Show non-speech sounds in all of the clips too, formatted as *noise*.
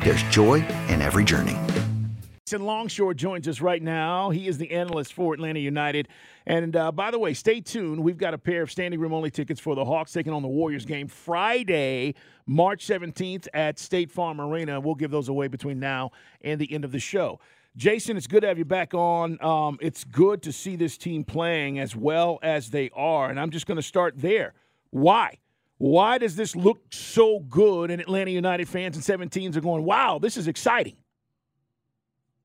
there's joy in every journey. Jason Longshore joins us right now. He is the analyst for Atlanta United. And uh, by the way, stay tuned. We've got a pair of standing room only tickets for the Hawks taking on the Warriors game Friday, March 17th at State Farm Arena. We'll give those away between now and the end of the show. Jason, it's good to have you back on. Um, it's good to see this team playing as well as they are. And I'm just going to start there. Why? Why does this look so good? And Atlanta United fans and 17s are going, wow, this is exciting.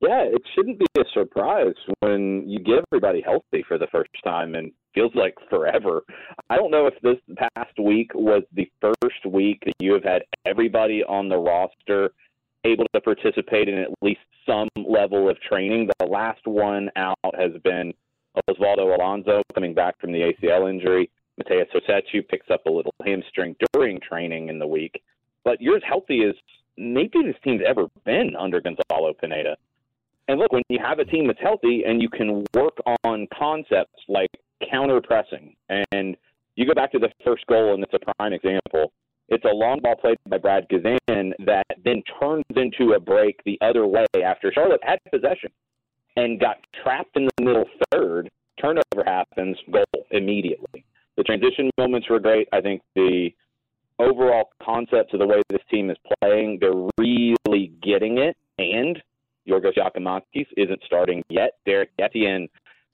Yeah, it shouldn't be a surprise when you get everybody healthy for the first time and feels like forever. I don't know if this past week was the first week that you have had everybody on the roster able to participate in at least some level of training. The last one out has been Osvaldo Alonso coming back from the ACL injury. Matheus Rossetto picks up a little hamstring during training in the week. But you're as healthy as maybe this team's ever been under Gonzalo Pineda. And look, when you have a team that's healthy and you can work on concepts like counter pressing, and you go back to the first goal, and it's a prime example. It's a long ball played by Brad Guzan that then turns into a break the other way after Charlotte had possession and got trapped in the middle third. Turnover happens, goal immediately. The transition moments were great. I think the overall concepts of the way this team is playing, they're really getting it. And Yorgos Giakoumakis isn't starting yet. Derrick Etienne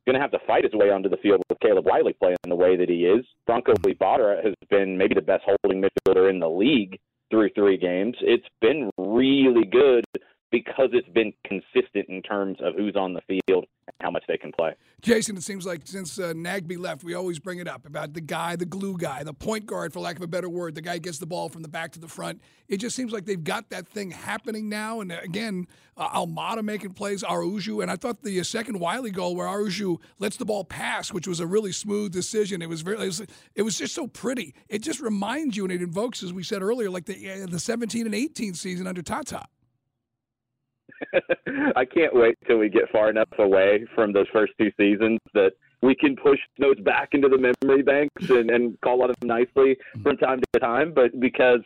going to have to fight his way onto the field with Caleb Wiley playing the way that he is. Franco Ibarra has been maybe the best holding midfielder in the league through three games. It's been really good because it's been consistent in terms of who's on the field and how much they can play. Jason, it seems like since uh, Nagbe left, we always bring it up about the guy, the glue guy, the point guard, for lack of a better word, the guy gets the ball from the back to the front. It just seems like they've got that thing happening now. And uh, again, uh, Almada making plays, Araujo, and I thought the uh, second Wiley goal where Araujo lets the ball pass, which was a really smooth decision. It was very, it was, it was just so pretty. It just reminds you, and it invokes, as we said earlier, like the uh, the 17 and 18 season under Tata. *laughs* I can't wait till we get far enough away from those first two seasons that we can push those back into the memory banks and, and call on them nicely from time to time. But because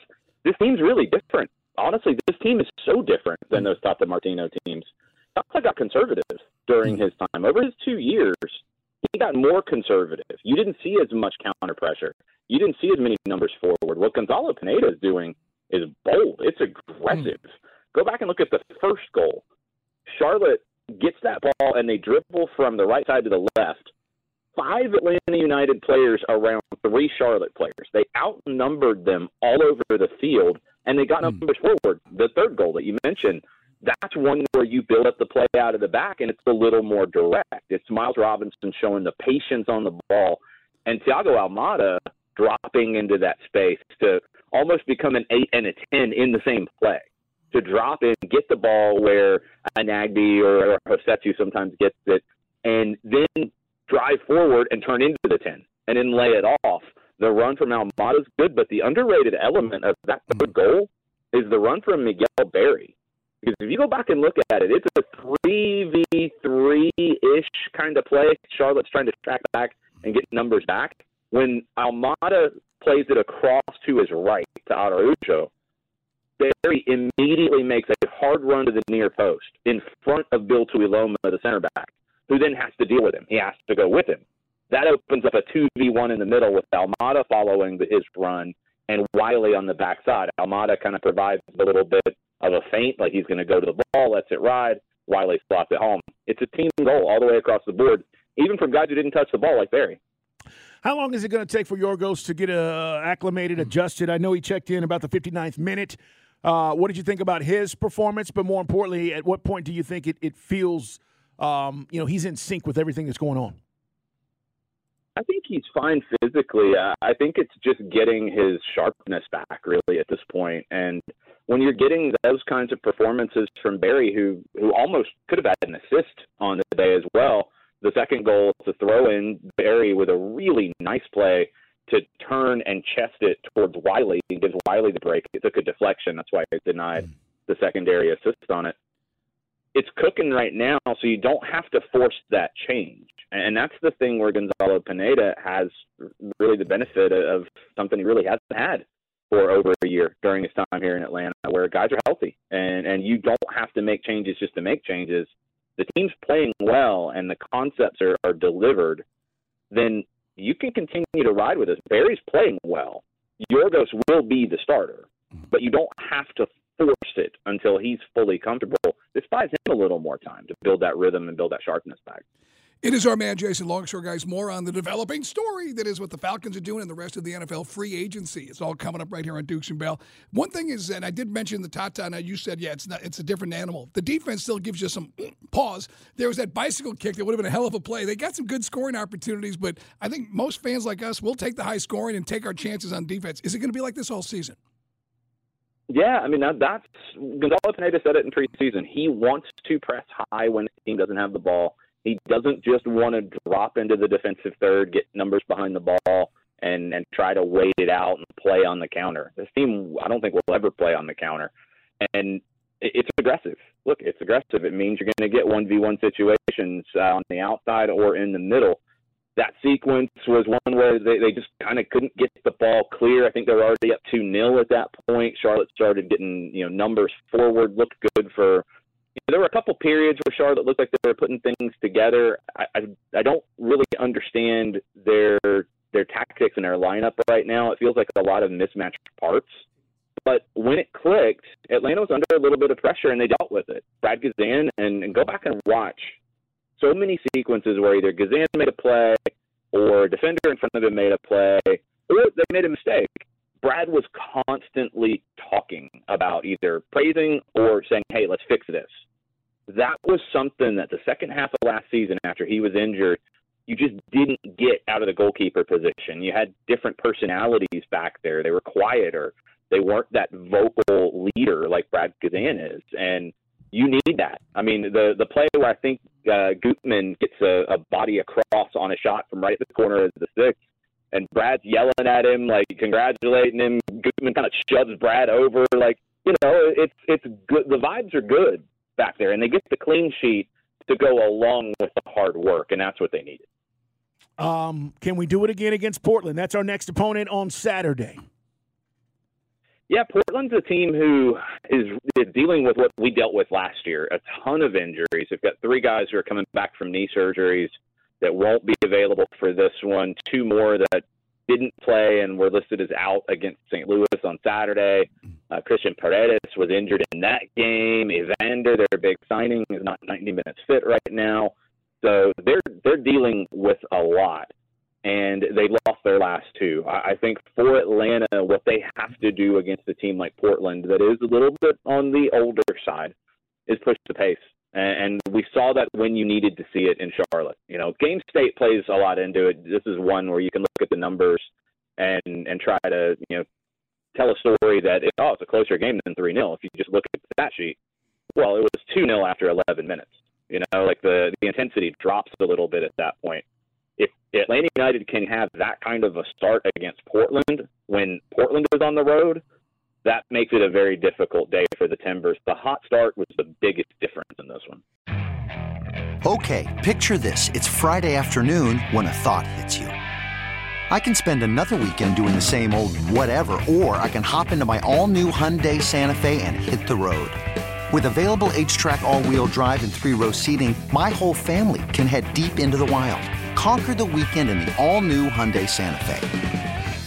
this team's really different. Honestly, this team is so different than those Tata Martino teams. Tata got conservative during his time. Over his two years, he got more conservative. You didn't see as much counter pressure. You didn't see as many numbers forward. What Gonzalo Pineda is doing is bold. It's aggressive. Mm. Go back and look at the first goal. Charlotte gets that ball and they dribble from the right side to the left. Five Atlanta United players around three Charlotte players. They outnumbered them all over the field and they got mm. numbers forward. The third goal that you mentioned, that's one where you build up the play out of the back and it's a little more direct. It's Miles Robinson showing the patience on the ball and Thiago Almada dropping into that space to almost become an eight and a ten in the same play to drop in, get the ball where a Nagbe or, or sometimes gets it, and then drive forward and turn into the 10 and then lay it off. The run from Almada is good, but the underrated element of that third mm-hmm. goal is the run from Miguel Berry. Because if you go back and look at it, it's a 3v3 ish kind of play. Charlotte's trying to track back and get numbers back. When Almada plays it across to his right to Araujo, Berry immediately makes a hard run to the near post in front of Bill Tuiloma, the center back, who then has to deal with him. He has to go with him. That opens up a 2v1 in the middle with Almada following the, his run and Wiley on the backside. Almada kind of provides a little bit of a feint, like he's going to go to the ball, lets it ride. Wiley slots it home. It's a team goal all the way across the board, even from guys who didn't touch the ball like Berry. How long is it going to take for Yorgos to get uh, acclimated, adjusted? I know he checked in about the 59th minute. Uh, what did you think about his performance? But more importantly, at what point do you think it, it feels, um, you know, he's in sync with everything that's going on? I think he's fine physically. I think it's just getting his sharpness back, really, at this point. And when you're getting those kinds of performances from Berry, who who almost could have had an assist on the day as well, the second goal is to throw in Berry with a really nice play to turn and chest it towards Wiley and gives Wiley the break. It took a deflection. That's why I denied hmm. the secondary assist on it. It's cooking right now, so you don't have to force that change. And that's the thing where Gonzalo Pineda has really the benefit of something he really hasn't had for over a year during his time here in Atlanta, where guys are healthy and and you don't have to make changes just to make changes. The team's playing well and the concepts are, are delivered, then you can continue to ride with us. Berry's playing well. Yorgos will be the starter, mm-hmm. but you don't have to force it until he's fully comfortable. This buys him a little more time to build that rhythm and build that sharpness back. It is our man Jason Longshore, guys. More on the developing story that is what the Falcons are doing and the rest of the NFL free agency. It's all coming up right here on Dukes and Bell. One thing is, and I did mention the Tata. Now you said, yeah, it's not, it's a different animal. The defense still gives you some *clears throat* pause. There was that bicycle kick that would have been a hell of a play. They got some good scoring opportunities, but I think most fans like us will take the high scoring and take our chances on defense. Is it going to be like this all season? Yeah, I mean that, that's Gonzalo Pineda said it in preseason. He wants to press high when the team doesn't have the ball. He doesn't just want to drop into the defensive third, get numbers behind the ball, and and try to wait it out and play on the counter. This team, I don't think will ever play on the counter, and it's aggressive. Look, it's aggressive. It means you're going to get one v one situations uh, on the outside or in the middle. That sequence was one where they, they just kind of couldn't get the ball clear. I think they were already up two 0 at that point. Charlotte started getting you know numbers forward, looked good for there were a couple periods where Charlotte looked like they were putting things together. I, I I don't really understand their their tactics and their lineup right now. It feels like a lot of mismatched parts. But when it clicked, Atlanta was under a little bit of pressure and they dealt with it. Brad Guzan and, and go back and watch so many sequences where either Guzan made a play or defender in front of him made a play or they made a mistake. Brad was constantly talking about either praising or saying, "Hey, let's fix this." That was something that the second half of last season, after he was injured, you just didn't get out of the goalkeeper position. You had different personalities back there. They were quieter. They weren't that vocal leader like Brad Guzan is, and you need that. I mean, the the play where I think uh, Gutman gets a, a body across on a shot from right at the corner of the six and Brad's yelling at him, like congratulating him. Gutman kind of shoves Brad over, like you know, it's it's good. The vibes are good back there, and they get the clean sheet to go along with the hard work, and that's what they needed. Um, can we do it again against Portland? That's our next opponent on Saturday. Yeah, Portland's a team who is, is dealing with what we dealt with last year a ton of injuries. They've got three guys who are coming back from knee surgeries that won't be available for this one. Two more that didn't play and were listed as out against St. Louis on Saturday. Uh, Cristhian Paredes was injured in that game. Evander, their big signing, is not 90 minutes fit right now. So they're they're dealing with a lot, and they lost their last two. I, I think for Atlanta, what they have to do against a team like Portland that is a little bit on the older side is push the pace and we saw that when you needed to see it in Charlotte. You know, game state plays a lot into it. This is one where you can look at the numbers and and try to you know tell a story that it, oh it's a closer game than three 0 If you just look at the stat sheet, well it was two 0 after 11 minutes. You know, like the the intensity drops a little bit at that point. If Atlanta United can have that kind of a start against Portland when Portland is on the road, that makes it a very difficult day for the Timbers. The hot start was the biggest difference in this one. Okay, picture this. It's Friday afternoon when a thought hits you. I can spend another weekend doing the same old whatever, or I can hop into my all new Hyundai Santa Fe and hit the road. With available HTRAC, all wheel drive, and three row seating, my whole family can head deep into the wild. Conquer the weekend in the all new Hyundai Santa Fe.